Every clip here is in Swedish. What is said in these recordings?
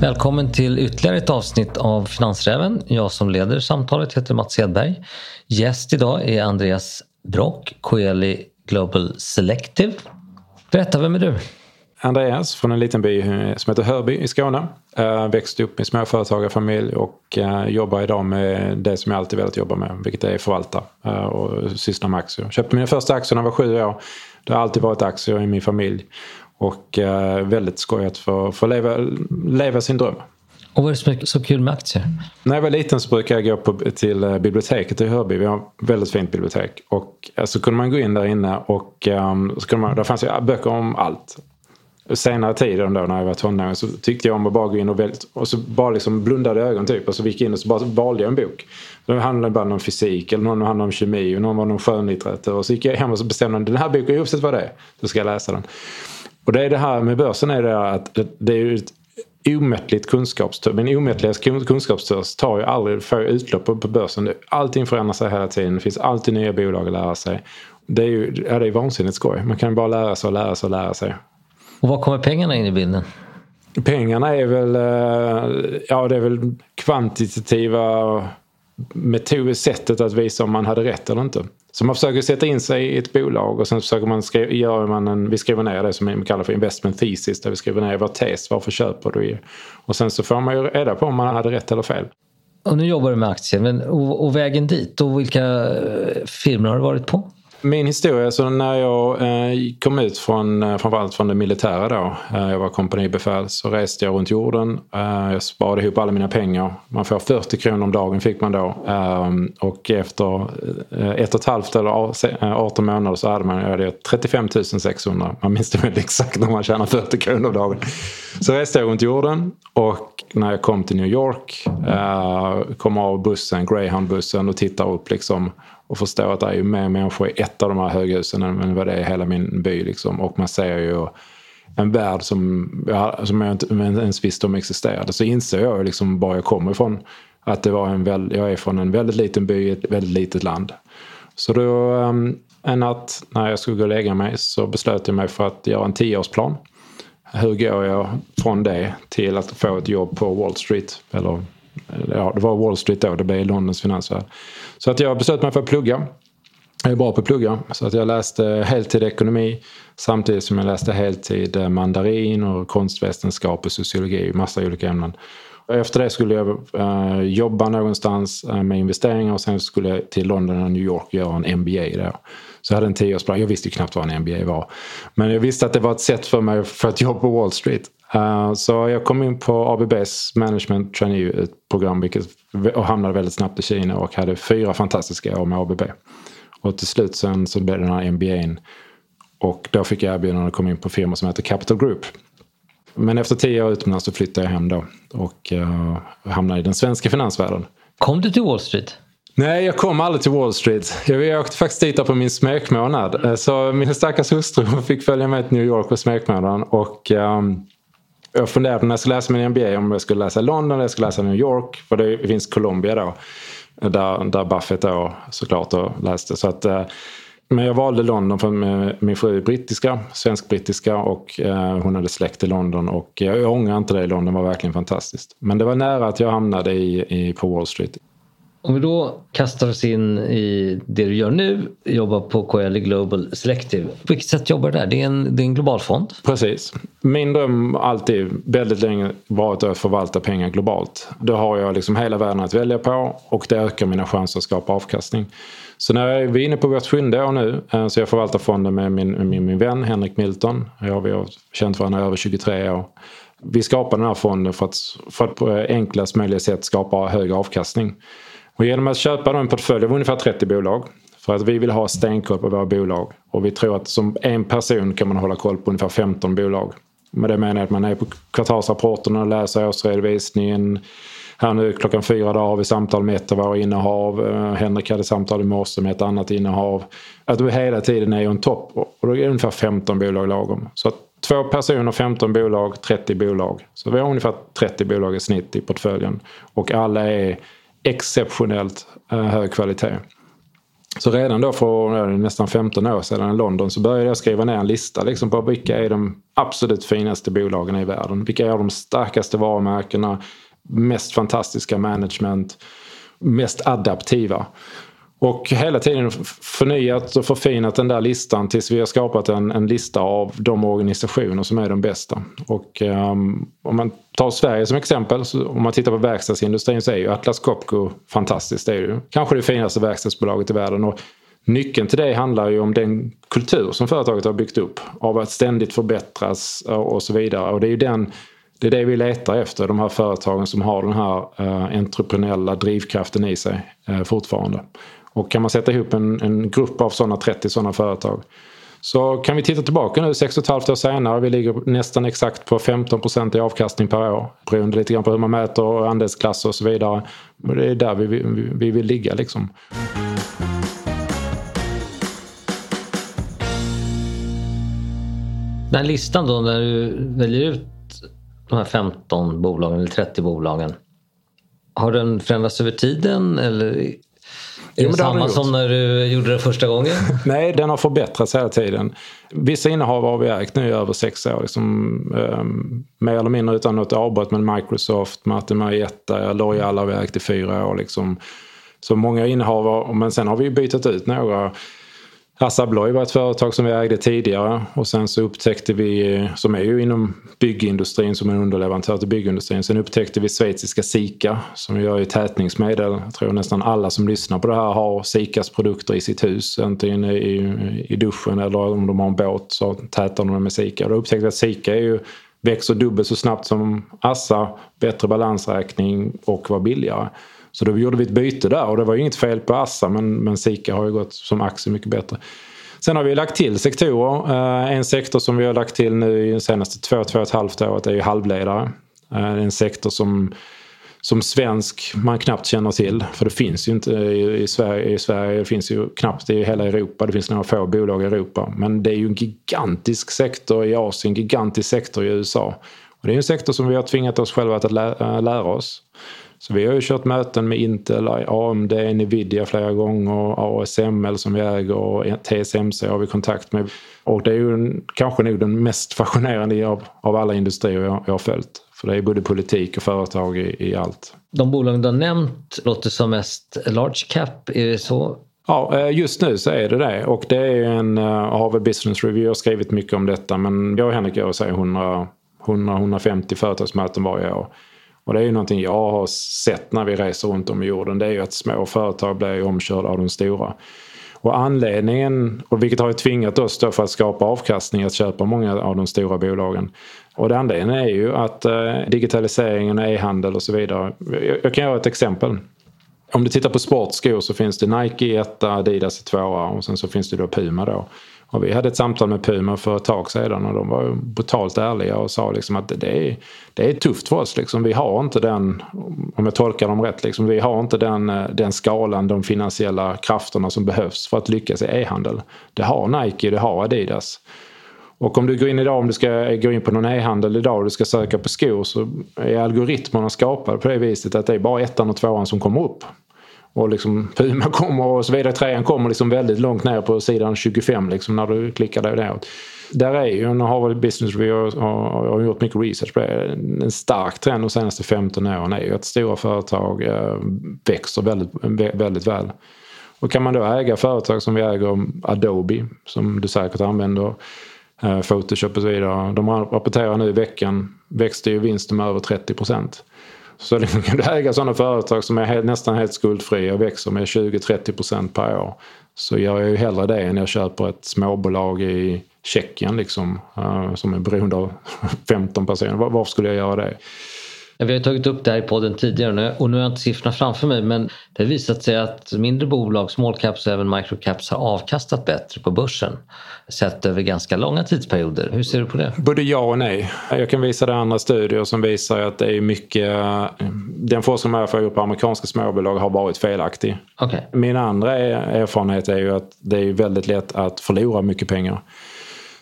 Välkommen till ytterligare ett avsnitt av Finansräven. Jag som leder samtalet heter Mats Hedberg. Gäst idag är Andreas Brock, Coeli Global Selective. Berätta, vem är du? Andreas från en liten by som heter Hörby i Skåne. Eh, jag växte upp i småföretagarfamilj och eh, jobbar idag med det som jag alltid velat jobba med, vilket är förvalta eh, och syssla med aktier. Köpte mina första aktier när jag var sju år. Det har alltid varit aktier i min familj. Och väldigt skojigt för, för att leva, leva sin dröm. Och vad är det som är så kul med aktier? När jag var liten så brukade jag gå på, till biblioteket i Hörby. Vi har ett väldigt fint bibliotek. Och så kunde man gå in där inne och um, så kunde man, där fanns ju böcker om allt senare tiden då när jag var tonåring så tyckte jag om att bara gå in och välja och så bara liksom blundade ögon typ och så gick jag in och så bara valde jag en bok. Det handlade bara om fysik eller någon handlade om kemi och någon var om skönlitteratur och så gick jag hem och så bestämde jag den här boken oavsett vad det är, då ska jag läsa den. Och det är det här med börsen är det att det är ju ett omättligt kunskapstörst. Men omättliga kunskapstörst tar ju aldrig, får utlopp på börsen. Allting förändrar sig hela tiden. Det finns alltid nya bolag att lära sig. Det är ju ja, det är vansinnigt skoj. Man kan bara lära sig och lära sig och lära sig. Och var kommer pengarna in i bilden? Pengarna är väl, eh, ja det är väl kvantitativa metod, sättet att visa om man hade rätt eller inte. Så man försöker sätta in sig i ett bolag och sen försöker man skriva, gör man en, vi skriver ner det som vi kallar för investment thesis där vi skriver ner vår tes, varför köper du? Och sen så får man ju reda på om man hade rätt eller fel. Och nu jobbar du med aktier, men, och, och vägen dit, och vilka eh, firmor har du varit på? Min historia, så när jag eh, kom ut från, eh, framförallt från det militära då, eh, jag var kompanibefäl, så reste jag runt jorden. Jag sparade ihop alla mina pengar. Man får 40 kronor om dagen fick man då. Och efter ett och ett halvt eller 18 månader så hade man 35 600. Man minns det väl exakt när man tjänar 40 kronor om dagen. Så reste jag runt jorden och när jag kom till New York, kom av bussen, Greyhound-bussen och tittade upp liksom och förstå att det är ju mer människor i ett av de här höghusen än vad det är i hela min by. Liksom. Och man ser ju en värld som, ja, som jag inte ens visste om existerade. Så inser jag liksom var jag kommer ifrån. Att det var en väl, jag är från en väldigt liten by i ett väldigt litet land. Så då ehm, en natt när jag skulle gå och lägga mig så beslöt jag mig för att göra en tioårsplan. Hur går jag från det till att få ett jobb på Wall Street? Eller ja, det var Wall Street då, det blev Londons finansvärld. Så att jag beslöt mig för att plugga. Jag är bra på att plugga. Så att jag läste heltid ekonomi samtidigt som jag läste heltid eh, mandarin och konstvetenskap och sociologi. Massa olika ämnen. Efter det skulle jag uh, jobba någonstans uh, med investeringar och sen skulle jag till London och New York göra en MBA där. Så jag hade en tioårsplan. Jag visste ju knappt vad en MBA var. Men jag visste att det var ett sätt för mig att jobba på Wall Street. Uh, så jag kom in på ABBs Management Trainee-program och hamnade väldigt snabbt i Kina och hade fyra fantastiska år med ABB. Och till slut sen så blev det den här MBA'n. Och då fick jag erbjudande att komma in på firma som heter Capital Group. Men efter tio år utomlands så flyttade jag hem då och uh, hamnade i den svenska finansvärlden. Kom du till Wall Street? Nej, jag kom aldrig till Wall Street. Jag åkte faktiskt dit på min smekmånad. Eh, så min stackars hustru fick följa med till New York på smekmånaden. Och um, jag funderade när jag skulle läsa min MBA om jag skulle läsa London eller jag skulle läsa New York. För det finns Colombia då. Där, där Buffett då såklart då läste. Så att, eh, men jag valde London för min fru är brittiska, svensk-brittiska och eh, hon hade släkt i London. Och jag ångrar inte det, London var verkligen fantastiskt. Men det var nära att jag hamnade i, i, på Wall Street. Om vi då kastar oss in i det du gör nu, jobbar på KL Global Selective. På vilket sätt jobbar du där? Det är en, det är en global fond? Precis. Min dröm har alltid väldigt länge varit att förvalta pengar globalt. Då har jag liksom hela världen att välja på och det ökar mina chanser att skapa avkastning. Så när jag är inne på vårt sjunde år nu eh, så jag förvaltar fonden med min, min, min vän Henrik Milton. Ja, vi har känt varandra i över 23 år. Vi skapade den här fonden för att, för att på enklast möjliga sätt skapa hög avkastning. Och genom att köpa en portfölj av ungefär 30 bolag för att vi vill ha stenkoll på våra bolag. Och vi tror att som en person kan man hålla koll på ungefär 15 bolag. Med det menar jag att man är på kvartalsrapporterna, och läser årsredovisningen. Här nu klockan fyra dagar har vi samtal med ett av våra innehav. Eh, Henrik hade samtal i morse med ett annat innehav. Att vi hela tiden är on topp. Och då är det ungefär 15 bolag lagom. Så att två personer, 15 bolag, 30 bolag. Så vi har ungefär 30 bolag i snitt i portföljen. Och alla är exceptionellt eh, hög kvalitet. Så redan då för nästan 15 år sedan i London så började jag skriva ner en lista liksom på vilka är de absolut finaste bolagen i världen. Vilka är de starkaste varumärkena, mest fantastiska management, mest adaptiva. Och hela tiden förnyat och förfinat den där listan tills vi har skapat en, en lista av de organisationer som är de bästa. Och um, om man tar Sverige som exempel, så om man tittar på verkstadsindustrin så är ju Atlas Copco fantastiskt. Det är ju kanske det finaste verkstadsbolaget i världen. Och nyckeln till det handlar ju om den kultur som företaget har byggt upp. Av att ständigt förbättras och så vidare. Och det är ju den det är det vi letar efter, de här företagen som har den här eh, entreprenöriella drivkraften i sig eh, fortfarande. Och kan man sätta ihop en, en grupp av sådana 30 sådana företag så kan vi titta tillbaka nu 6,5 år senare. Vi ligger nästan exakt på 15 i avkastning per år. Beroende lite grann på hur man mäter andelsklasser och så vidare. Men det är där vi, vi, vi vill ligga liksom. Den här listan då när du väljer ut de här 15 bolagen eller 30 bolagen. Har den förändrats över tiden eller är jo, det samma som när du gjorde det första gången? Nej, den har förbättrats hela tiden. Vissa innehav har vi ägt nu i över sex år. Liksom, um, mer eller mindre utan något avbrott. Men Microsoft, Martin Marietta, L'Oreal har vi ägt i fyra år. Liksom. Så många innehav. Men sen har vi bytt ut några Assa Abloy var ett företag som vi ägde tidigare och sen så upptäckte vi, som är ju inom byggindustrin som en underleverantör till byggindustrin. Sen upptäckte vi schweiziska Sika som gör ju tätningsmedel. Jag tror nästan alla som lyssnar på det här har Sikas produkter i sitt hus. Antingen i, i duschen eller om de har en båt så tätar de med Sika. Och då upptäckte vi att Sika är ju, växer dubbelt så snabbt som Assa, bättre balansräkning och var billigare. Så då gjorde vi ett byte där och det var ju inget fel på Assa men, men Sika har ju gått som aktie mycket bättre. Sen har vi lagt till sektorer. Eh, en sektor som vi har lagt till nu i de senaste två, två och ett halvt året är ju halvledare. Eh, en sektor som som svensk man knappt känner till. För det finns ju inte i, Sverige. I Sverige det finns ju knappt i hela Europa. Det finns några få bolag i Europa. Men det är ju en gigantisk sektor i Asien, en gigantisk sektor i USA. Och det är en sektor som vi har tvingat oss själva att äh, lära oss. Så vi har ju kört möten med Intel, AMD, Nvidia flera gånger, ASML som vi äger och TSMC har vi kontakt med. Och det är ju kanske nog den mest fascinerande av, av alla industrier jag, jag har följt. För det är både politik och företag i, i allt. De bolag du har nämnt låter som mest large cap, är det så? Ja, eh, just nu så är det det. Och det är en, eh, Harvard Business Review har skrivit mycket om detta men jag och Henrik gör 100-150 företagsmöten varje år. Och det är ju någonting jag har sett när vi reser runt om i jorden. Det är ju att små företag blir omkörda av de stora. Och anledningen, och vilket har tvingat oss då för att skapa avkastning att köpa många av de stora bolagen. Och det anledningen är ju att eh, digitaliseringen, e-handel och så vidare. Jag, jag kan göra ett exempel. Om du tittar på sportskor så finns det Nike i etta, Adidas i tvåa och sen så finns det då Puma då. Och vi hade ett samtal med Puma för ett tag sedan och de var brutalt ärliga och sa liksom att det är, det är tufft för oss. Liksom. Vi har inte den, om jag tolkar dem rätt, liksom, vi har inte den, eh, den skalan, de finansiella krafterna som behövs för att lyckas i e-handel. Det har Nike, det har Adidas. Och om du går in idag, om du ska eh, gå in på någon e-handel idag och du ska söka på skor så är algoritmerna skapade på det viset att det är bara ettan och tvåan som kommer upp. Och liksom Puma kommer och så vidare. Trean kommer liksom väldigt långt ner på sidan 25 liksom när du klickar där neråt. Där är ju, nu har Business Review och, och, gjort mycket research på det. En stark trend de senaste 15 åren är ju att stora företag eh, växer väldigt, väldigt väl. Och kan man då äga företag som vi äger Adobe som du säkert använder eh, Photoshop och så vidare. De rapporterar nu i veckan växte ju vinsten med över 30 procent. Så länge kan du äga sådana företag som är helt, nästan helt skuldfria och växer med 20-30% per år. Så gör jag ju hellre det än jag köper ett småbolag i Tjeckien liksom, eh, som är beroende av 15 personer. Varför skulle jag göra det? Vi har tagit upp det här i podden tidigare och nu har jag inte siffrorna framför mig men det har visat sig att mindre bolag, small caps och även microcaps har avkastat bättre på börsen sett över ganska långa tidsperioder. Hur ser du på det? Både ja och nej. Jag kan visa dig andra studier som visar att det är mycket... Den forskning man får på amerikanska småbolag har varit felaktig. Okay. Min andra erfarenhet är ju att det är väldigt lätt att förlora mycket pengar.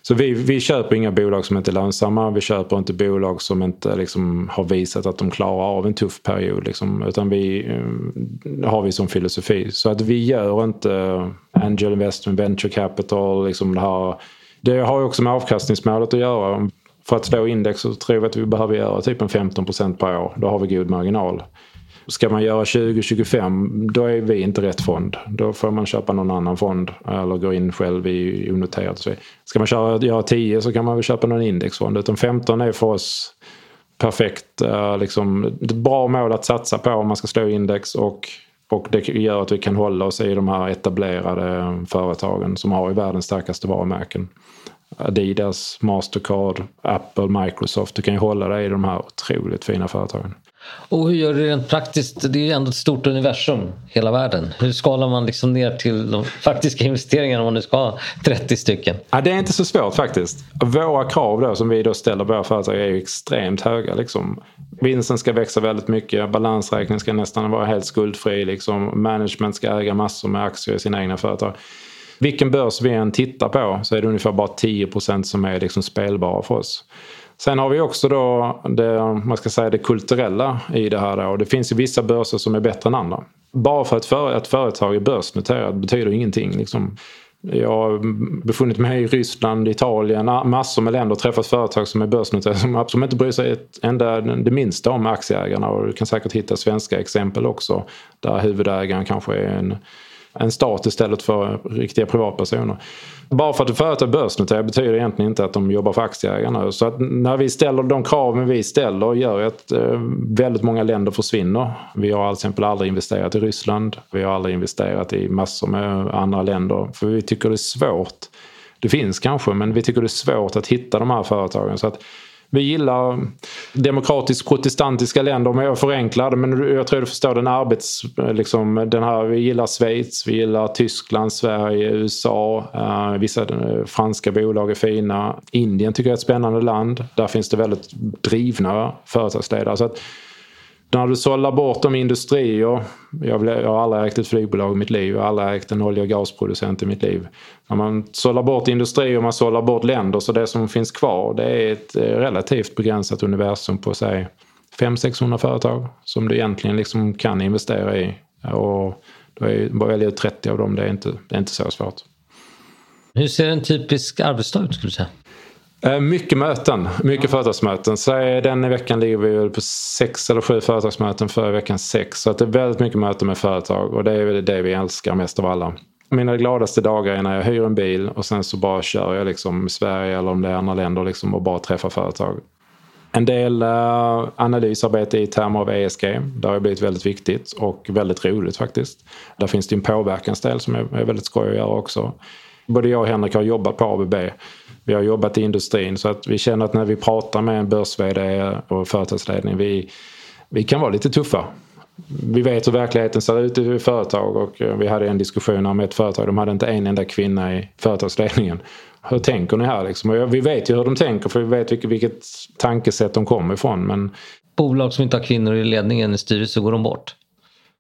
Så vi, vi köper inga bolag som inte är lönsamma. Vi köper inte bolag som inte liksom, har visat att de klarar av en tuff period. Liksom, utan vi eh, har vi som filosofi. Så att vi gör inte angel investment, venture capital. Liksom det, här. det har ju också med avkastningsmålet att göra. För att slå index så tror vi att vi behöver göra typ en 15 procent per år. Då har vi god marginal. Ska man göra 20-25 då är vi inte rätt fond. Då får man köpa någon annan fond eller gå in själv i onoterat. Ska man köra, göra 10 så kan man väl köpa någon indexfond. Utan 15 är för oss perfekt. Eh, liksom, ett bra mål att satsa på om man ska slå index och, och det gör att vi kan hålla oss i de här etablerade företagen som har i världens starkaste varumärken. Adidas, Mastercard, Apple, Microsoft. Du kan ju hålla dig i de här otroligt fina företagen. Och hur gör du rent praktiskt? Det är ju ändå ett stort universum, hela världen. Hur skalar man liksom ner till de faktiska investeringarna om man nu ska ha 30 stycken? Ja, det är inte så svårt faktiskt. Våra krav då, som vi då ställer på våra företag är ju extremt höga. Liksom. Vinsten ska växa väldigt mycket, balansräkningen ska nästan vara helt skuldfri. Liksom. Management ska äga massor med aktier i sina egna företag. Vilken börs vi än tittar på så är det ungefär bara 10% som är liksom spelbara för oss. Sen har vi också då det, man ska säga, det kulturella i det här. Då. Det finns ju vissa börser som är bättre än andra. Bara för att för, ett företag är börsnoterat betyder ingenting. Liksom. Jag har befunnit mig i Ryssland, Italien, massor med länder och träffat företag som är börsnoterade som absolut inte bryr sig ett enda det minsta om aktieägarna. Och du kan säkert hitta svenska exempel också där huvudägaren kanske är en en stat istället för riktiga privatpersoner. Bara för att ett företag börsnoterar betyder det egentligen inte att de jobbar för aktieägarna. Så att när vi ställer de kraven vi ställer gör att eh, väldigt många länder försvinner. Vi har till exempel aldrig investerat i Ryssland. Vi har aldrig investerat i massor med andra länder. För vi tycker det är svårt. Det finns kanske men vi tycker det är svårt att hitta de här företagen. Så att vi gillar demokratiskt protestantiska länder om jag förenklar det. Men jag tror du förstår den arbets... Liksom, den här, vi gillar Schweiz, vi gillar Tyskland, Sverige, USA. Eh, vissa eh, franska bolag är fina. Indien tycker jag är ett spännande land. Där finns det väldigt drivna företagsledare. Så att, när du sållar bort de industrier, jag, har aldrig ägt ett flygbolag i mitt liv, jag har aldrig ägt en olje och gasproducent i mitt liv. När man sållar bort industrier och man sållar bort länder så det som finns kvar det är ett eh, relativt begränsat universum på säg 500-600 företag som du egentligen liksom kan investera i. Och då är bara välja ut 30 av dem, det är inte, det är inte så svårt. Hur ser en typisk arbetsdag ut skulle du säga? Eh, mycket möten, mycket företagsmöten. Så den veckan ligger vi på sex eller sju företagsmöten, förra veckan sex. Så att det är väldigt mycket möten med företag och det är väl det vi älskar mest av alla. Mina gladaste dagar är när jag hyr en bil och sen så bara kör jag liksom i Sverige eller om det är andra länder liksom och bara träffar företag. En del uh, analysarbete i termer av ESG. Det har blivit väldigt viktigt och väldigt roligt faktiskt. Där finns det en påverkansdel som är, är väldigt skoj att göra också. Både jag och Henrik har jobbat på ABB vi har jobbat i industrin så att vi känner att när vi pratar med en börs och företagsledning vi, vi kan vara lite tuffa. Vi vet hur verkligheten ser ut i företag och eh, vi hade en diskussion om ett företag. De hade inte en enda kvinna i företagsledningen. Hur tänker ni här? Liksom? Och vi vet ju hur de tänker för vi vet vilket, vilket tankesätt de kommer ifrån. Men... Bolag som inte har kvinnor i ledningen i styrelsen går de bort?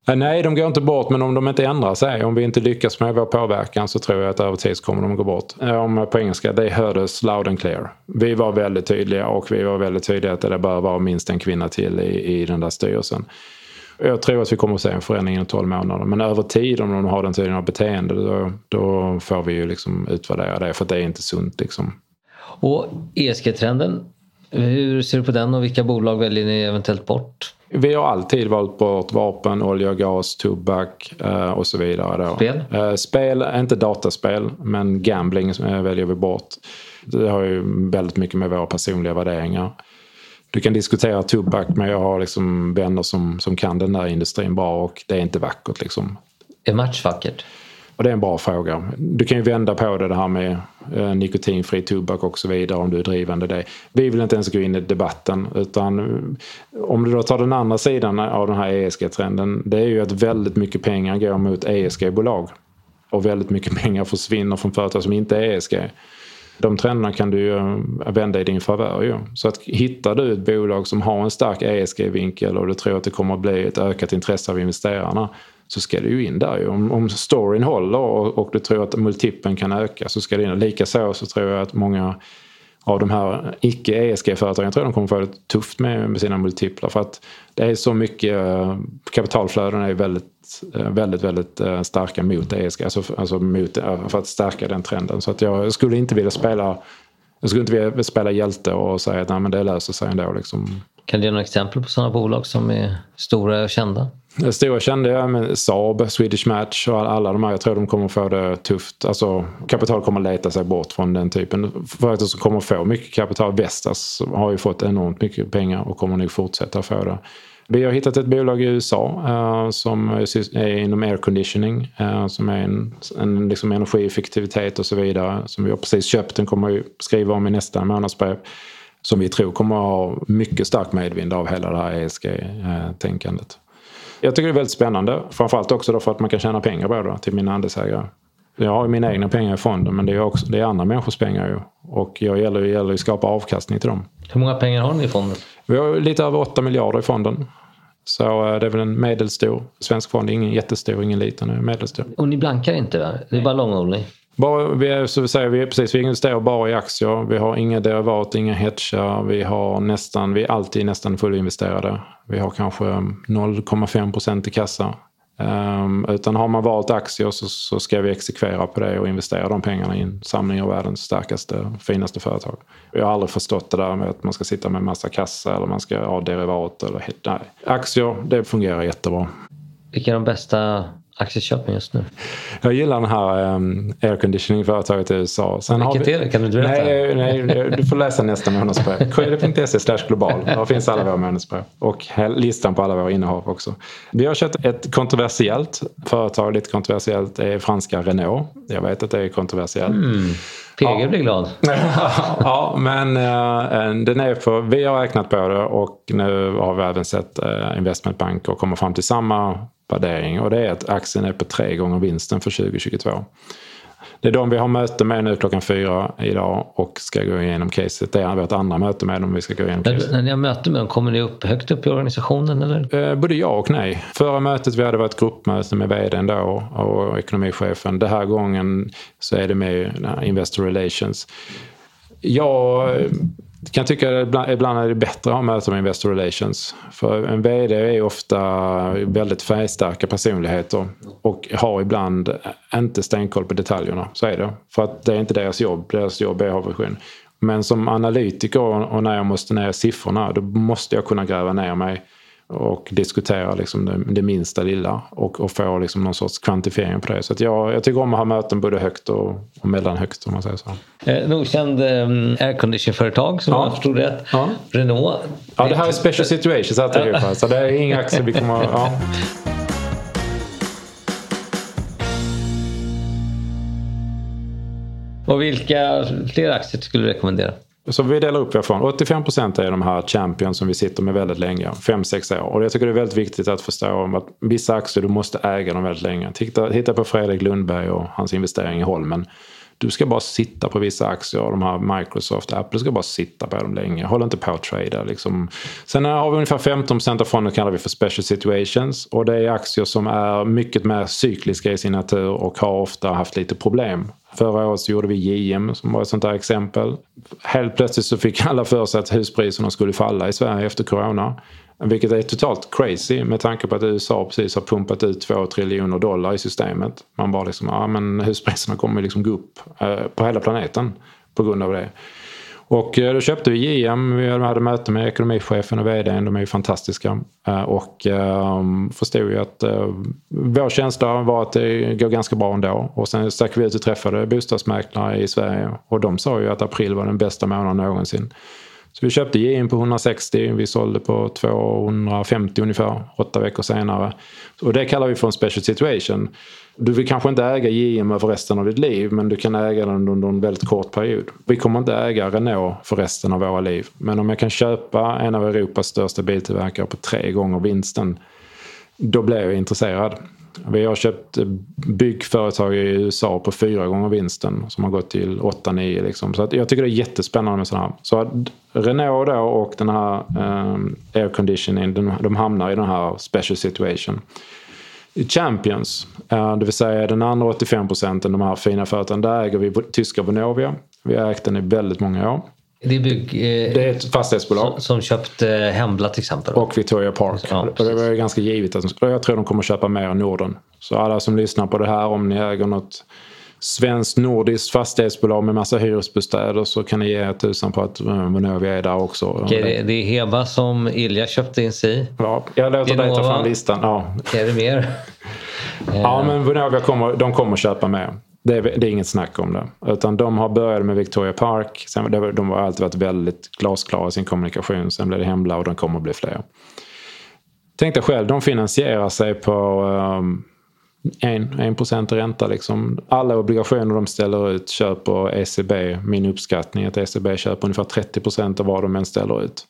Eh, nej, de går inte bort men om de inte ändrar sig, om vi inte lyckas med vår påverkan så tror jag att över tid så kommer de gå bort. Eh, om eh, på engelska, they heard us loud and clear. Vi var väldigt tydliga och vi var väldigt tydliga att det bör vara minst en kvinna till i, i den där styrelsen. Jag tror att vi kommer att se en förändring inom 12 månader. Men över tid om de har den typen av beteende då, då får vi ju liksom utvärdera det för det är inte sunt. Liksom. Och ESG-trenden, hur ser du på den och vilka bolag väljer ni eventuellt bort? Vi har alltid valt bort vapen, olja, gas, tobak eh, och så vidare. Då. Spel? Eh, spel, inte dataspel, men gambling eh, väljer vi bort. Det har ju väldigt mycket med våra personliga värderingar. Du kan diskutera tobak men jag har liksom vänner som, som kan den där industrin bra och det är inte vackert. Liksom. Är match vackert? Och det är en bra fråga. Du kan ju vända på det, det här med eh, nikotinfri tobak och så vidare om du är drivande det. Vi vill inte ens gå in i debatten utan eh, om du då tar den andra sidan av den här ESG-trenden. Det är ju att väldigt mycket pengar går mot ESG-bolag. Och väldigt mycket pengar försvinner från företag som inte är ESG. De trenderna kan du ju eh, vända i din favör ju. Så att hittar du ett bolag som har en stark ESG-vinkel och du tror att det kommer att bli ett ökat intresse av investerarna så ska du ju in där ju. Om, om storyn håller och, och du tror att multipeln kan öka så ska det in. Likaså så tror jag att många av de här icke ESG-företagen tror jag de kommer få det tufft med, med sina multiplar. För att det är så mycket, eh, kapitalflöden är väldigt, eh, väldigt, väldigt eh, starka mot ESG. Alltså, alltså mot, för att stärka den trenden. Så att jag skulle inte vilja spela jag skulle inte vilja spela hjälte och säga att Nej, men det löser sig ändå. Liksom. Kan du ge några exempel på sådana bolag som är stora och kända? Stora kände jag med Saab, Swedish Match och alla de här. Jag tror de kommer få det tufft. Alltså, kapital kommer leta sig bort från den typen. Företag som kommer få mycket kapital. Vestas har ju fått enormt mycket pengar och kommer nog fortsätta få det. Vi har hittat ett bolag i USA uh, eh, som är inom air conditioning. Uh, som är en, en liksom energieffektivitet och så vidare. Som vi har precis köpt. Den kommer vi skriva om i nästa månadsbrev. Som vi tror kommer att ha mycket stark medvind av hela det här ESG-tänkandet. Eh, jag tycker det är väldigt spännande. Framförallt också då för att man kan tjäna pengar på det till mina andelsägare. Jag har ju mina egna pengar i fonden men det är, också, det är andra människors pengar ju. Och jag gäller, det gäller att skapa avkastning till dem. Hur många pengar har ni i fonden? Vi har lite över 8 miljarder i fonden. Så eh, det är väl en medelstor svensk fond. Ingen jättestor, ingen liten, medelstor. Och ni blankar inte va? Det är bara long only? Bara, vi, är, så vi, säger, vi, precis, vi investerar bara i aktier. Vi har inga derivat, inga hedgar. Vi, har nästan, vi är alltid nästan fullinvesterade. Vi har kanske 0,5 procent i kassa. Um, utan har man valt aktier så, så, ska vi exekvera på det och investera de pengarna i en samling av världens starkaste, finaste företag. Jag har aldrig förstått det där med att man ska sitta med massa kassa eller man ska ha derivat. Eller, nej. Aktier, det fungerar jättebra. Vilka är de bästa aktieköpen just nu? Jag gillar den här um, airconditioning-företaget i USA. Sen Vilket är det? Kan du berätta? Nej, nej, du får läsa nästa månadsbrev. Krede.se global. Där finns alla våra månadsbrev. Och listan på alla våra innehav också. Vi har köpt ett kontroversiellt företag. Lite kontroversiellt är franska Renault. Jag vet att det är kontroversiellt. Mm. PG ja. blir glad. ja, men uh, den är på, vi har räknat på det och nu har vi även sett uh, investmentbanker komma fram till samma värdering och det är att aktien är på tre gånger vinsten för 2022. Det är de vi har möte med nu klockan fyra idag och ska gå igenom caset. Det är vårt andra möte med dem vi ska gå igenom caset. När ni har möte med dem, kommer ni upp högt upp i organisationen eller? Eh, både ja och nej. Förra mötet vi hade var ett gruppmöte med vdn då och ekonomichefen. Den här gången så är det med Investor Relations. Jag jag kan tycka att ibland är det bättre att ha möten med Investor Relations. För en VD är ofta väldigt färgstarka personligheter och har ibland inte stenkoll på detaljerna. Så är det. För att det är inte deras jobb. Deras jobb är att ha vision. Men som analytiker och när jag måste ner siffrorna då måste jag kunna gräva ner mig och diskutera liksom det, det minsta lilla och, och få liksom någon sorts kvantifiering på det. Så jag, jag tycker om att ha möten både högt och, och mellanhögt om man säger så. Eh, Nordkänd eh, airconditionföretag som ja. jag förstod rätt. Ja. Renault. Ja, det här är special situations alltihopa. så det är inga aktier vi kommer. Ja. Och vilka fler aktier skulle du rekommendera? Så vi delar upp från 85% är de här champions som vi sitter med väldigt länge, 5-6 år. Och jag tycker det är väldigt viktigt att förstå att vissa aktier du måste äga dem väldigt länge. Titta, titta på Fredrik Lundberg och hans investering i Holmen. Du ska bara sitta på vissa aktier, de här Microsoft, Apple, du ska bara sitta på dem länge. Håll inte på att trada. Liksom. Sen har vi ungefär 15% av fonden kallar vi för special situations. Och det är aktier som är mycket mer cykliska i sin natur och har ofta haft lite problem. Förra året så gjorde vi JM som var ett sånt där exempel. Helt plötsligt så fick alla för sig att huspriserna skulle falla i Sverige efter corona. Vilket är totalt crazy med tanke på att USA precis har pumpat ut 2 triljoner dollar i systemet. Man bara liksom, ja men huspriserna kommer liksom gå upp eh, på hela planeten på grund av det. Och eh, då köpte vi JM, vi hade möte med ekonomichefen och vdn, de är ju fantastiska. Eh, och ehm, förstod ju att eh, vår känsla var att det går ganska bra ändå. Och sen stack vi ut och träffade bostadsmäklare i Sverige och de sa ju att april var den bästa månaden någonsin. Så vi köpte JM på 160, vi sålde på 250 ungefär åtta veckor senare. Och det kallar vi för en special situation. Du vill kanske inte äga JM för resten av ditt liv men du kan äga den under en väldigt kort period. Vi kommer inte äga Renault för resten av våra liv. Men om jag kan köpa en av Europas största biltillverkare på tre gånger vinsten då blir jag intresserad. Vi har köpt byggföretag i USA på fyra gånger vinsten som har gått till 8-9. Liksom. Så jag tycker det är jättespännande med sådana här. Så Renault då och den här um, air conditioning de, de hamnar i den här special situation. Champions, det vill säga den andra 85 procenten, de här fina företagen, där äger vi tyska Vonovia. Vi har ägt den i väldigt många år. Det är, bygg, eh, det är ett fastighetsbolag. Som, som köpte eh, Hembla till exempel. Och Victoria Park. Ja, och det var ganska givet. Att, jag tror de kommer köpa mer i Norden. Så alla som lyssnar på det här, om ni äger något svenskt nordiskt fastighetsbolag med massa hyresbostäder så kan ni ge tusan på att Vonovia är där också. Okej, det, det är Heba som Ilja köpte in sig i. Ja, jag låter dig ta fram listan. Ja. Är det mer? ja, men Vonovia kommer, de kommer köpa mer. Det är, det är inget snack om det. Utan de har börjat med Victoria Park. Sen, de har alltid varit väldigt glasklara i sin kommunikation. Sen blev det Hemla och de kommer att bli fler. Tänk dig själv, de finansierar sig på um, en, en procent ränta. Liksom. Alla obligationer de ställer ut köper ECB. Min uppskattning är att ECB köper ungefär 30 procent av vad de än ställer ut.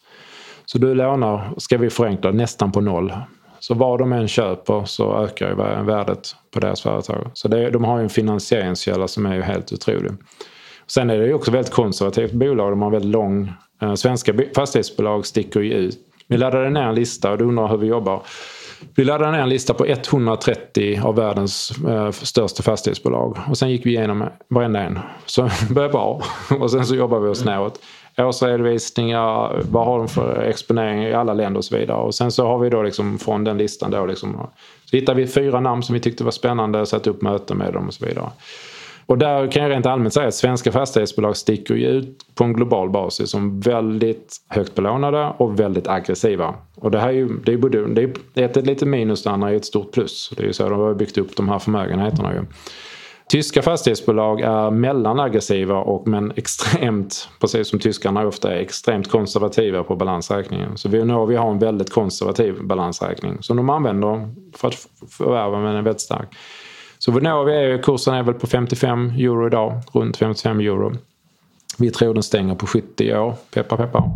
Så du lånar, ska vi förenkla, nästan på noll. Så vad de än köper så ökar ju värdet på deras företag. Så det, de har ju en finansieringskälla som är ju helt otrolig. Sen är det ju också väldigt konservativt bolag. De har väldigt lång... Eh, svenska fastighetsbolag sticker ju ut. Vi laddade ner en lista och du undrar hur vi jobbar. Vi laddade ner en lista på 130 av världens eh, största fastighetsbolag. Och sen gick vi igenom varenda en. Så började bra. Och sen så jobbade vi oss neråt årsredovisningar, vad har de för exponering i alla länder och så vidare. Och sen så har vi då liksom från den listan då liksom, så hittade vi fyra namn som vi tyckte var spännande, satte upp möten med dem och så vidare. Och där kan jag rent allmänt säga att svenska fastighetsbolag sticker ju ut på en global basis som väldigt högt belånade och väldigt aggressiva. Och det här är ju det är både, det är ett, ett litet minus, det andra är ett stort plus. Det är ju så de har byggt upp de här förmögenheterna ju. Tyska fastighetsbolag är mellanaggressiva och men extremt, precis som tyskarna ofta är, extremt konservativa på balansräkningen. Så vi, vi har en väldigt konservativ balansräkning som de använder för att förvärva men är väldigt stark. Så Vonovia är kursen är väl på 55 euro idag, runt 55 euro. Vi tror den stänger på 70 år, peppar peppar.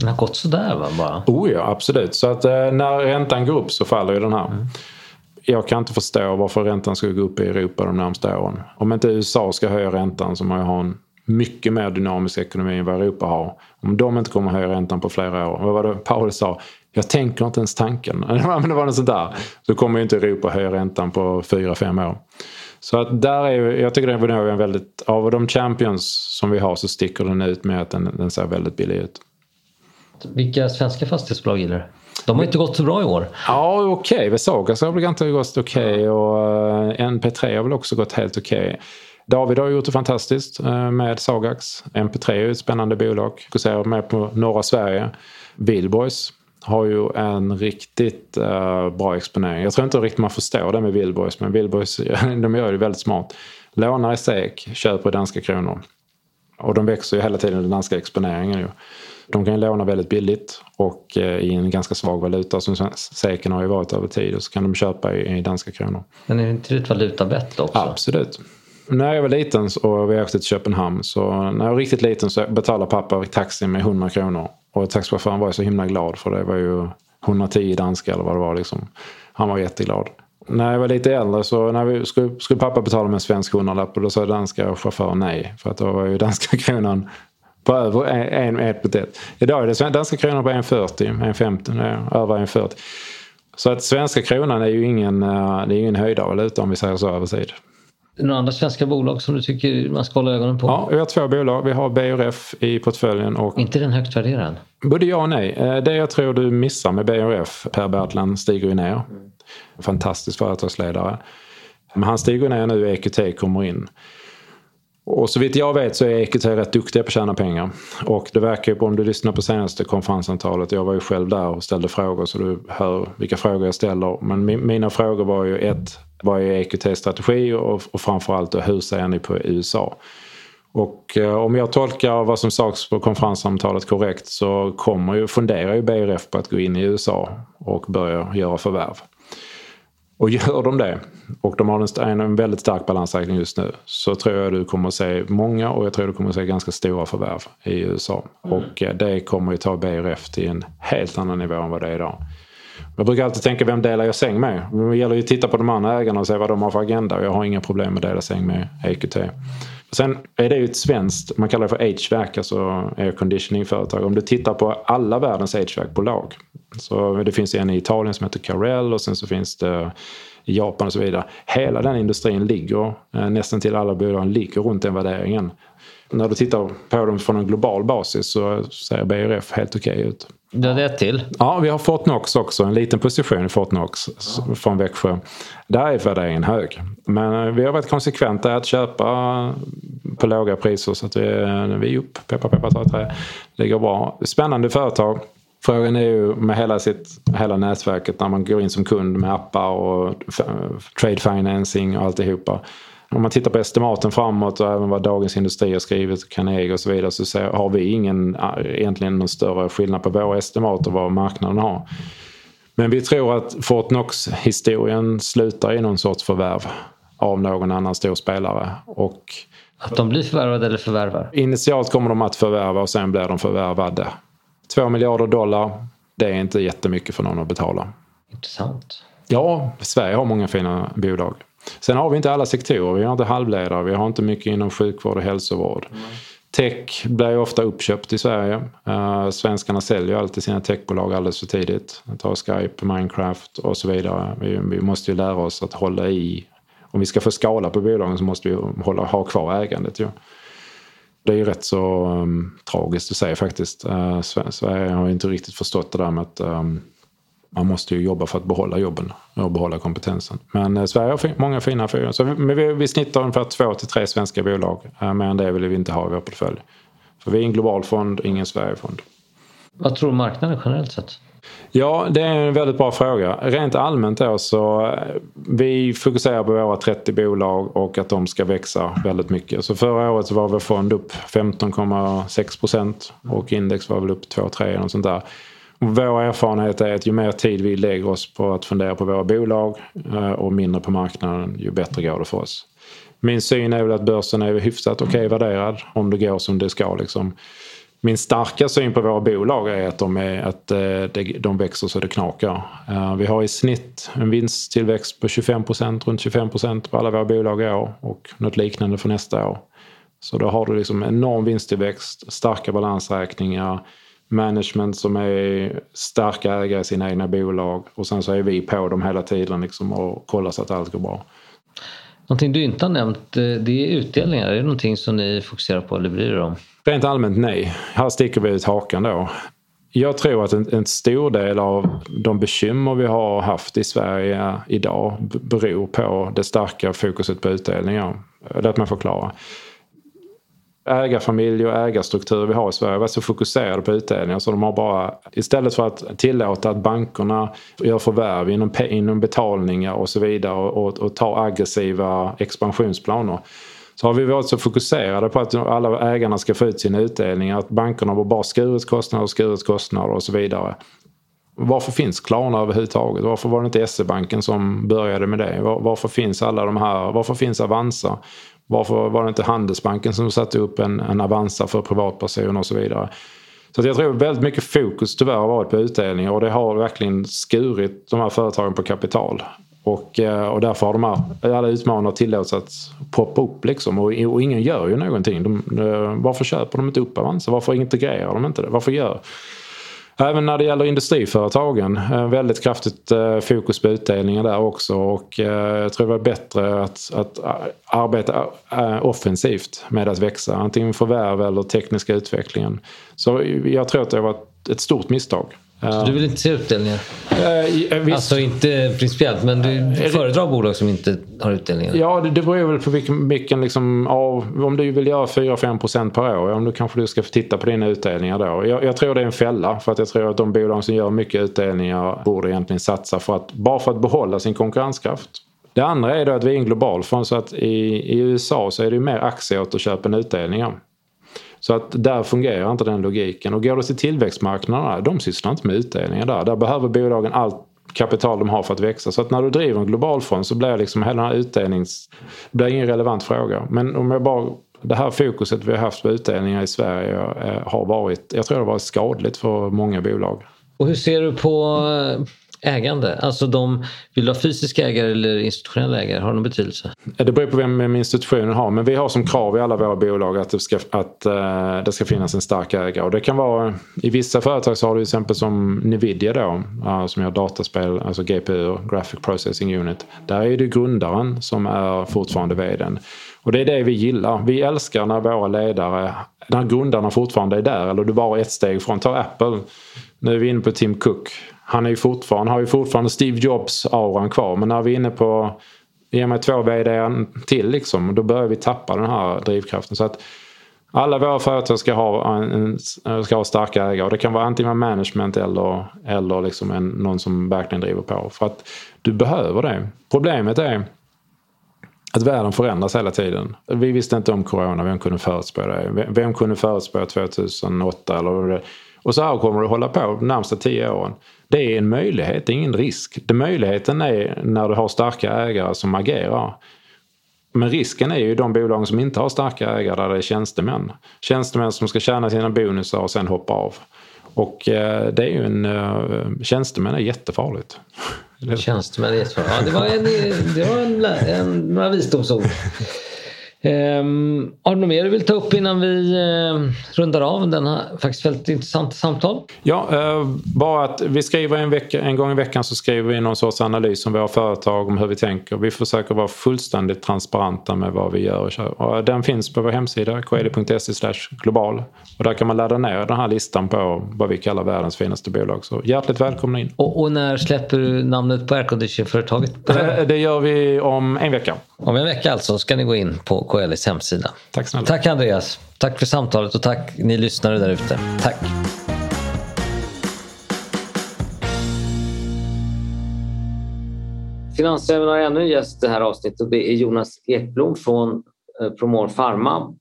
Den har gått sådär va? Bara. Oh ja, absolut. Så att eh, när räntan går upp så faller ju den här. Mm jag kan inte förstå varför räntan ska gå upp i Europa de närmaste åren. Om inte USA ska höja räntan så man ju ha en mycket mer dynamisk ekonomi än vad Europa har. Om de inte kommer höja räntan på flera år. Vad var det Paul sa? Jag tänker inte ens tanken. Men det var något sånt där. Så kommer ju inte Europa höja räntan på fyra fem år. Så att där är, jag tycker det är en väldigt, av de champions som vi har så sticker den ut med att den, den ser väldigt billig ut. Vilka svenska fastighetsbolag gillar du? De har inte gått så bra i år. Ja, okej. Okay. Vesagas har väl ganska gått okej okay. och eh, NP3 har väl också gått helt okej. Okay. David har gjort det fantastiskt eh, med Sagax. MP3 är ett spännande bolag. Fokuserar mer på norra Sverige. Wihlborgs har ju en riktigt uh, bra exponering. Jag tror inte riktigt man förstår det med Wihlborgs men Wihlborgs de gör det väldigt smart. Lånar i SEK, köper i danska kronor. Och de växer ju hela tiden den danska exponeringen. Ju. De kan låna väldigt billigt och eh, i en ganska svag valuta som SEKen har ju varit över tid och så kan de köpa i, danska kronor. Men är inte det ett valutabett också? Absolut. När jag var liten och vi åkte till Köpenhamn så när jag var riktigt liten så betalade pappa taxi med 100 kronor. Och taxichauffören var så himla glad för det var ju 110 danska eller vad det var liksom. Han var jätteglad. När jag var lite äldre så när vi skulle, skulle pappa betala med en svensk hundralapp och då sa danska chauffören nej. För att då var ju danska kronan på över en, ett på ett. Idag är det danska kronan på 1,40, 1,50, över 1,40. Så att svenska kronan är ju ingen, eh, det är ingen höjdarvaluta om vi säger så över tid. Några andra svenska bolag som du tycker man ska hålla ögonen på? Ja, vi har två bolag. Vi har BRF i portföljen. Och... inte den högt värderad? Både ja och nej. Eh, det jag tror du missar med BRF, Per Bertland stiger ju ner. Fantastisk företagsledare. Men han stiger ner nu, EQT kommer in. Och så vitt jag vet så är EQT rätt duktiga på att tjäna pengar. Och det verkar ju på, om du lyssnar på senaste konferensantalet, jag var ju själv där och ställde frågor så du hör vilka frågor jag ställer. Men mina frågor var ju ett, vad är EQTs strategi och, och framförallt hur ser ni på USA? Och eh, om jag tolkar vad som sades på konferenssamtalet korrekt så kommer ju, funderar ju BRF på att gå in i USA och börja göra förvärv. Och gör de det och de har en, en väldigt stark balansräkning just nu så tror jag du kommer att se många och jag tror du kommer att se ganska stora förvärv i USA. Mm. Och eh, det kommer ju ta BRF till en helt annan nivå än vad det är idag. Jag brukar alltid tänka vem delar jag säng med? Det gäller ju att titta på de andra ägarna och se vad de har för agenda. Jag har inga problem med att dela säng med EQT. Sen är det ju ett svenskt, man kallar det för HVAC, alltså air conditioning företag. Om du tittar på alla världens HVAC-bolag. Så det finns en i Italien som heter Carell och sen så finns det i Japan och så vidare. Hela den industrin ligger, eh, nästan till alla bolag ligger runt den värderingen. När du tittar på dem från en global basis så ser BRF helt okej okay ut. Du hade ett till? Ja, vi har Fortnox också. En liten position i Fortnox ja. från Växjö. Där är värderingen hög. Men eh, vi har varit konsekventa att köpa på låga priser så att vi, vi är upp. Peppa peppa ta trä. Ligger bra. Spännande företag. Frågan är ju med hela, sitt, hela nätverket när man går in som kund med appar och trade financing och alltihopa. Om man tittar på estimaten framåt och även vad Dagens Industri har skrivit, Carnegie och så vidare så ser, har vi ingen egentligen någon större skillnad på våra estimat och vad marknaden har. Men vi tror att Fortnox-historien slutar i någon sorts förvärv av någon annan stor spelare. Och att de blir förvärvade eller förvärvar? Initialt kommer de att förvärva och sen blir de förvärvade. Två miljarder dollar, det är inte jättemycket för någon att betala. Intressant. Ja, Sverige har många fina bolag. Sen har vi inte alla sektorer. Vi har inte halvledare, vi har inte mycket inom sjukvård och hälsovård. Mm. Tech blir ofta uppköpt i Sverige. Uh, svenskarna säljer alltid sina techbolag alldeles för tidigt. Ta Skype, Minecraft och så vidare. Vi, vi, måste ju lära oss att hålla i. Om vi ska få skala på bolagen så måste vi hålla, ha kvar ägandet. Ja. Det är ju rätt så um, tragiskt att säga faktiskt. Uh, Sverige har inte riktigt förstått det där med att um, man måste ju jobba för att behålla jobben och behålla kompetensen. Men eh, Sverige har många fina fyra. Så vi, vi, vi snittar ungefär två till tre svenska bolag. Eh, mer än det vill vi inte ha i vår portfölj. För vi är en global fond, ingen Sverigefond. Vad tror marknaden generellt sett? Ja, det är en väldigt bra fråga. Rent allmänt då så eh, vi fokuserar på våra 30 bolag och att de ska växa väldigt mycket. Så förra året så var vår fond upp 15,6 procent och index var väl upp 2-3 och sånt där. Vår erfarenhet är att ju mer tid vi lägger oss på att fundera på våra bolag eh, och mindre på marknaden, ju bättre går det för oss. Min syn är väl att börsen är hyfsat okej okay värderad om det går som det ska. Liksom. Min starka syn på våra bolag är att de, är, att eh, de växer så det knakar. Eh, vi har i snitt en vinsttillväxt på 25% runt 25% på alla våra bolag i år och något liknande för nästa år. Så då har du liksom enorm vinsttillväxt, starka balansräkningar, management som är starka ägare i sina egna bolag och sen så är vi på dem hela tiden liksom och kollar så att allt går bra. Någonting du inte har nämnt eh, det är utdelningar. Är det någonting som ni fokuserar på eller bryr er om? Rent allmänt nej. Här sticker vi ut hakan då. Jag tror att en, en, stor del av de bekymmer vi har haft i Sverige idag beror på det starka fokuset på utdelningar. Låt mig förklara ägarfamilj och ägarstruktur vi har i Sverige varit så fokuserade på utdelningar så de har bara istället för att tillåta att bankerna gör förvärv inom, inom betalningar och så vidare och, och, och tar aggressiva expansionsplaner så har vi varit så fokuserade på att alla ägarna ska få ut sina utdelningar att bankerna har bara skurit kostnader och skurit kostnader och så vidare. Varför finns Klarna överhuvudtaget? Varför var det inte SE-banken som började med det? Varför finns alla de här? Varför finns Avanza? Varför var det inte Handelsbanken som satte upp en, en Avanza för privatpersoner och så vidare? Så jag tror väldigt mycket fokus tyvärr har varit på utdelningar och det har verkligen skurit de här företagen på kapital. Och, eh, och därför har de här, alla utmanare tillåtits att poppa upp liksom och, och ingen gör ju någonting. De, de, varför köper de inte upp Avanza? Varför integrerar de inte det? Varför gör Även när det gäller industriföretagen, eh, väldigt kraftigt eh, fokus på utdelningar där också och eh, jag tror det var bättre att, att arbeta offensivt med att växa, antingen förvärv eller tekniska utvecklingen. Så jag tror att det var ett stort misstag. Så du vill inte se utdelningar? Uh, alltså inte principiellt men du uh, föredrar bolag som inte har utdelningar? Ja det, det beror väl på vilken, vilken liksom, av, om du vill göra 4-5% per år, ja, då kanske du ska titta på dina utdelningar då. Jag, jag, tror det är en fälla för att jag tror att de bolag som gör mycket utdelningar borde egentligen satsa för att, bara för att behålla sin konkurrenskraft. Det andra är då att vi är en global fond så att i, i USA så är det mer aktieåterköp än utdelningar. Så att där fungerar inte den logiken. Och går det till tillväxtmarknaderna, de sysslar inte med utdelningar där. Där behöver bolagen allt kapital de har för att växa. Så att när du driver en global fond så blir liksom hela den här utdelnings... Det blir ingen relevant fråga. Men om jag bara... Det här fokuset vi har haft på utdelningar i Sverige eh, har varit... Jag tror det har varit skadligt för många bolag. Och hur ser du på ägande? Alltså de, vill du ha fysiska ägare eller institutionella ägare? Har det någon betydelse? Det beror på vem institutionen har men vi har som krav i alla våra bolag att det ska, att, uh, det ska finnas en stark ägare. Och det kan vara, I vissa företag så har du till exempel som Nvidia då uh, som gör dataspel, alltså GPU, Graphic Processing Unit. Där är det grundaren som är fortfarande vdn. Och det är det vi gillar. Vi älskar när våra ledare, när grundarna fortfarande är där eller du bara ett steg från. Ta Apple. Nu är vi inne på Tim Cook. Han är ju fortfarande, har ju fortfarande Steve Jobs-auran kvar. Men när vi är inne på, ge mig två vd till liksom. Då börjar vi tappa den här drivkraften. Så att alla våra företag ska ha, en, ska ha starka ägare. Det kan vara antingen management eller, eller liksom en, någon som verkligen driver på. För att du behöver det. Problemet är att världen förändras hela tiden. Vi visste inte om corona, vem kunde förutspå det? Vem kunde förutspå 2008? Eller och så här kommer det hålla på de närmsta tio åren. Det är en möjlighet, det är ingen risk. Det möjligheten är när du har starka ägare som agerar. Men risken är ju de bolagen som inte har starka ägare där det är tjänstemän. Tjänstemän som ska tjäna sina bonusar och sen hoppa av. Och eh, det är ju en... Eh, tjänstemän är jättefarligt. Tjänstemän är jättefarligt. Ja, det var, en, det var en, en, några visdomsord. Um, har du något mer du vill ta upp innan vi uh, rundar av denna faktiskt väldigt intressanta samtal? Ja, uh, bara att vi skriver en, vecka, en gång i veckan så skriver vi någon sorts analys om våra företag, om hur vi tänker. Vi försöker vara fullständigt transparenta med vad vi gör. Och den finns på vår hemsida, kd.se global. Och där kan man ladda ner den här listan på vad vi kallar världens finaste bolag. Så hjärtligt välkomna in. Och, och när släpper du namnet på airconditionföretaget? Det gör vi om en vecka. Om en vecka alltså ska ni gå in på KLs hemsida. Tack snälla. Tack Andreas. Tack för samtalet och tack ni lyssnare där ute. Tack. Finansräven har ännu en gäst det här avsnittet och det är Jonas Ekblom från eh, Promor Pharma.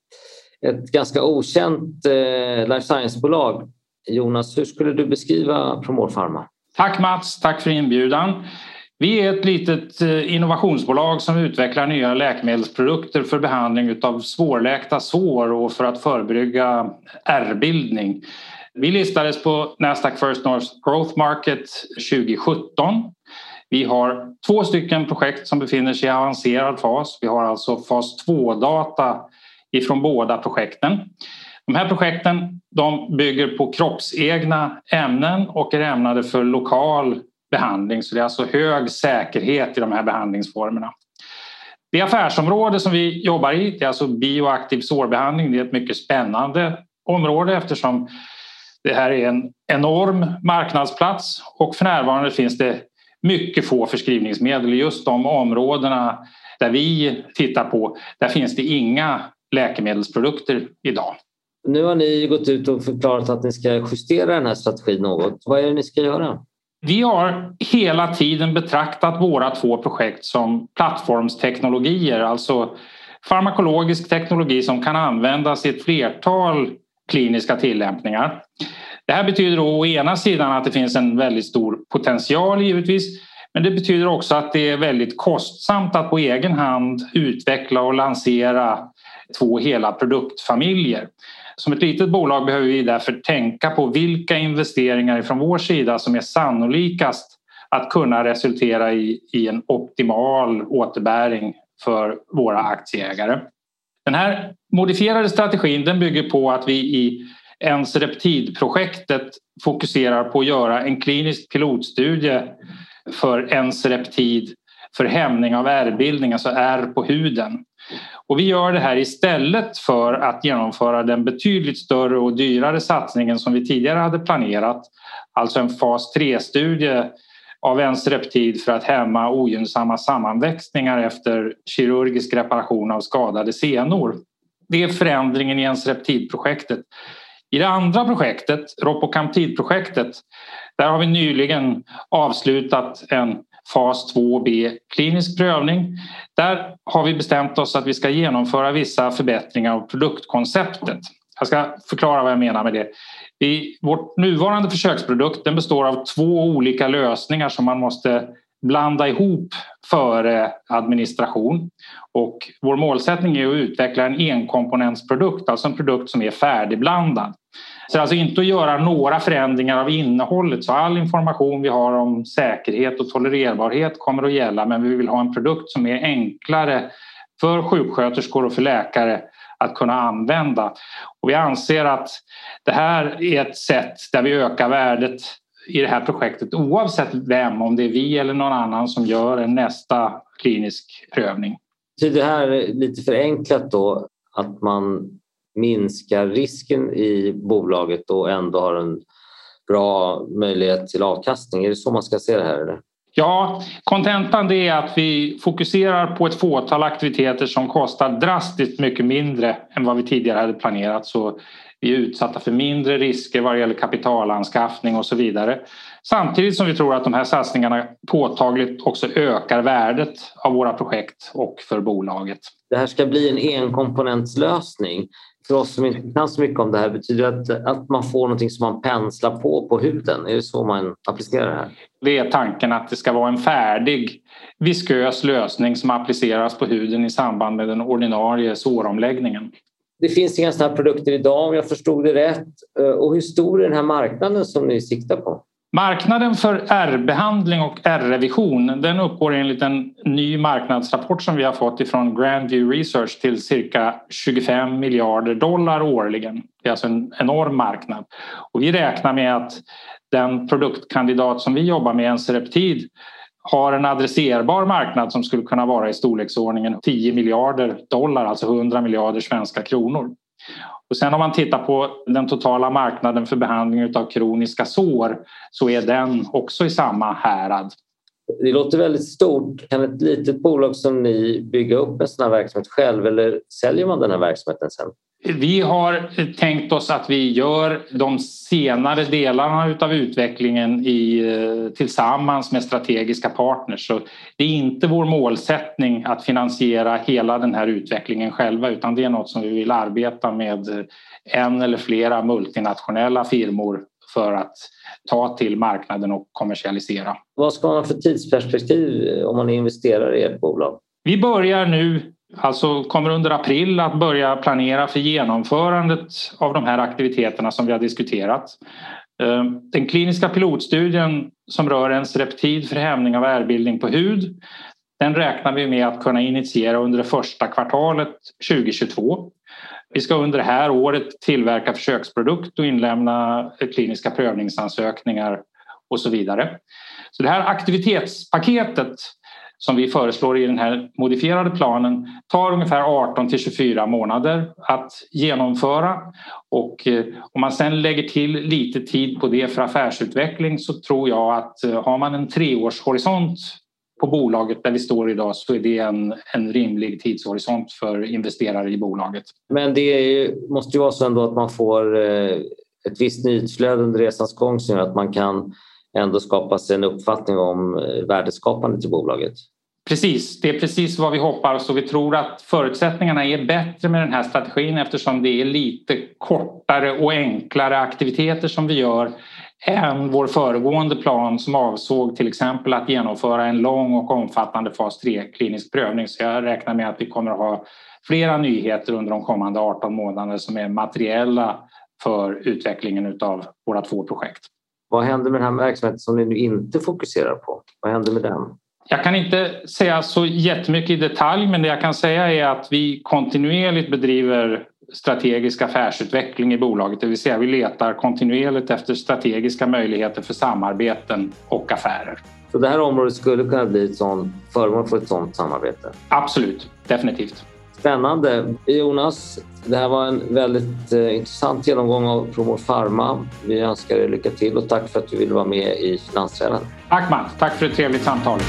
Ett ganska okänt eh, life science-bolag. Jonas, hur skulle du beskriva Promor Pharma? Tack Mats, tack för inbjudan. Vi är ett litet eh, innovationsbolag som utvecklar nya läkemedelsprodukter för behandling av svårläkta sår och för att förebygga ärrbildning. Vi listades på Nasdaq First North Growth Market 2017. Vi har två stycken projekt som befinner sig i avancerad fas. Vi har alltså fas 2-data ifrån båda projekten. De här projekten de bygger på kroppsegna ämnen och är ämnade för lokal behandling. Så det är alltså hög säkerhet i de här behandlingsformerna. Det affärsområde som vi jobbar i det är alltså bioaktiv sårbehandling. Det är ett mycket spännande område eftersom det här är en enorm marknadsplats och för närvarande finns det mycket få förskrivningsmedel. I just de områdena där vi tittar på, där finns det inga läkemedelsprodukter idag. Nu har ni gått ut och förklarat att ni ska justera den här strategin något. Vad är det ni ska göra? Vi har hela tiden betraktat våra två projekt som plattformsteknologier, alltså farmakologisk teknologi som kan användas i ett flertal kliniska tillämpningar. Det här betyder å ena sidan att det finns en väldigt stor potential givetvis men det betyder också att det är väldigt kostsamt att på egen hand utveckla och lansera två hela produktfamiljer. Som ett litet bolag behöver vi därför tänka på vilka investeringar från vår sida som är sannolikast att kunna resultera i, i en optimal återbäring för våra aktieägare. Den här modifierade strategin den bygger på att vi i Ensreptid-projektet fokuserar på att göra en klinisk pilotstudie för Ensreptid för hämning av ärrbildning, alltså ärr på huden. Och vi gör det här istället för att genomföra den betydligt större och dyrare satsningen som vi tidigare hade planerat. Alltså en fas 3-studie av enstreptid för att hämma ogynnsamma sammanväxningar efter kirurgisk reparation av skadade senor. Det är förändringen i enstreptidprojektet. I det andra projektet, ropocamptidprojektet, där har vi nyligen avslutat en fas 2B klinisk prövning. Där har vi bestämt oss att vi ska genomföra vissa förbättringar av produktkonceptet. Jag ska förklara vad jag menar med det. Vi, vårt nuvarande försöksprodukt den består av två olika lösningar som man måste blanda ihop före administration. Och vår målsättning är att utveckla en enkomponentsprodukt, alltså en produkt som är färdigblandad. Så alltså inte att göra några förändringar av innehållet. Så all information vi har om säkerhet och tolererbarhet kommer att gälla men vi vill ha en produkt som är enklare för sjuksköterskor och för läkare att kunna använda. Och vi anser att det här är ett sätt där vi ökar värdet i det här projektet oavsett vem, om det är vi eller någon annan som gör en nästa klinisk prövning. Betyder det här lite förenklat då att man minskar risken i bolaget och ändå har en bra möjlighet till avkastning? Är det så man ska se det här? Eller? Ja, kontentan är att vi fokuserar på ett fåtal aktiviteter som kostar drastiskt mycket mindre än vad vi tidigare hade planerat. Så vi är utsatta för mindre risker vad gäller kapitalanskaffning och så vidare. Samtidigt som vi tror att de här satsningarna påtagligt också ökar värdet av våra projekt och för bolaget. Det här ska bli en enkomponentslösning. För oss som inte kan så mycket om det här, betyder det att, att man får någonting som man penslar på på huden? Är det så man applicerar det här? Det är tanken att det ska vara en färdig viskös lösning som appliceras på huden i samband med den ordinarie såromläggningen. Det finns inga sådana här produkter idag om jag förstod det rätt. Eh, och hur stor är den här marknaden som ni siktar på? Marknaden för R-behandling och R-revision den uppgår enligt en ny marknadsrapport som vi har fått ifrån Grandview Research till cirka 25 miljarder dollar årligen. Det är alltså en enorm marknad. Och vi räknar med att den produktkandidat som vi jobbar med, Encereptid, har en adresserbar marknad som skulle kunna vara i storleksordningen 10 miljarder dollar, alltså 100 miljarder svenska kronor. Och sen om man tittar på den totala marknaden för behandling av kroniska sår så är den också i samma härad. Det låter väldigt stort. Kan ett litet bolag som ni bygga upp en sån här verksamhet själv eller säljer man den här verksamheten sen? Vi har tänkt oss att vi gör de senare delarna av utvecklingen i, eh, tillsammans med strategiska partners. Så det är inte vår målsättning att finansiera hela den här utvecklingen själva utan det är något som vi vill arbeta med en eller flera multinationella firmor för att ta till marknaden och kommersialisera. Vad ska man ha för tidsperspektiv om man investerar i ett bolag? Vi börjar nu alltså kommer under april att börja planera för genomförandet av de här aktiviteterna som vi har diskuterat. Eh, den kliniska pilotstudien som rör ens reptid för hämning av ärrbildning på hud den räknar vi med att kunna initiera under det första kvartalet 2022. Vi ska under det här året tillverka försöksprodukt och inlämna eh, kliniska prövningsansökningar och så vidare. Så det här aktivitetspaketet som vi föreslår i den här modifierade planen tar ungefär 18 till 24 månader att genomföra. Och eh, om man sen lägger till lite tid på det för affärsutveckling så tror jag att eh, har man en treårshorisont på bolaget där vi står idag så är det en, en rimlig tidshorisont för investerare i bolaget. Men det är, måste ju vara så ändå att man får eh, ett visst nyhetsflöde under resans gång som gör att man kan ändå skapa sig en uppfattning om värdeskapandet i bolaget. Precis, det är precis vad vi hoppas och vi tror att förutsättningarna är bättre med den här strategin eftersom det är lite kortare och enklare aktiviteter som vi gör än vår föregående plan som avsåg till exempel att genomföra en lång och omfattande fas 3 klinisk prövning. Så jag räknar med att vi kommer att ha flera nyheter under de kommande 18 månaderna som är materiella för utvecklingen av våra två projekt. Vad händer med den här verksamheten som ni nu inte fokuserar på? Vad händer med den? Jag kan inte säga så jättemycket i detalj men det jag kan säga är att vi kontinuerligt bedriver strategisk affärsutveckling i bolaget. Det vill säga vi letar kontinuerligt efter strategiska möjligheter för samarbeten och affärer. Så det här området skulle kunna bli ett sånt, föremål för ett sådant samarbete? Absolut, definitivt. Spännande. Jonas, det här var en väldigt eh, intressant genomgång av Promor Pharma. Vi önskar dig lycka till och tack för att du ville vara med i Finansräven. Tack Mats, tack för ett trevligt samtal.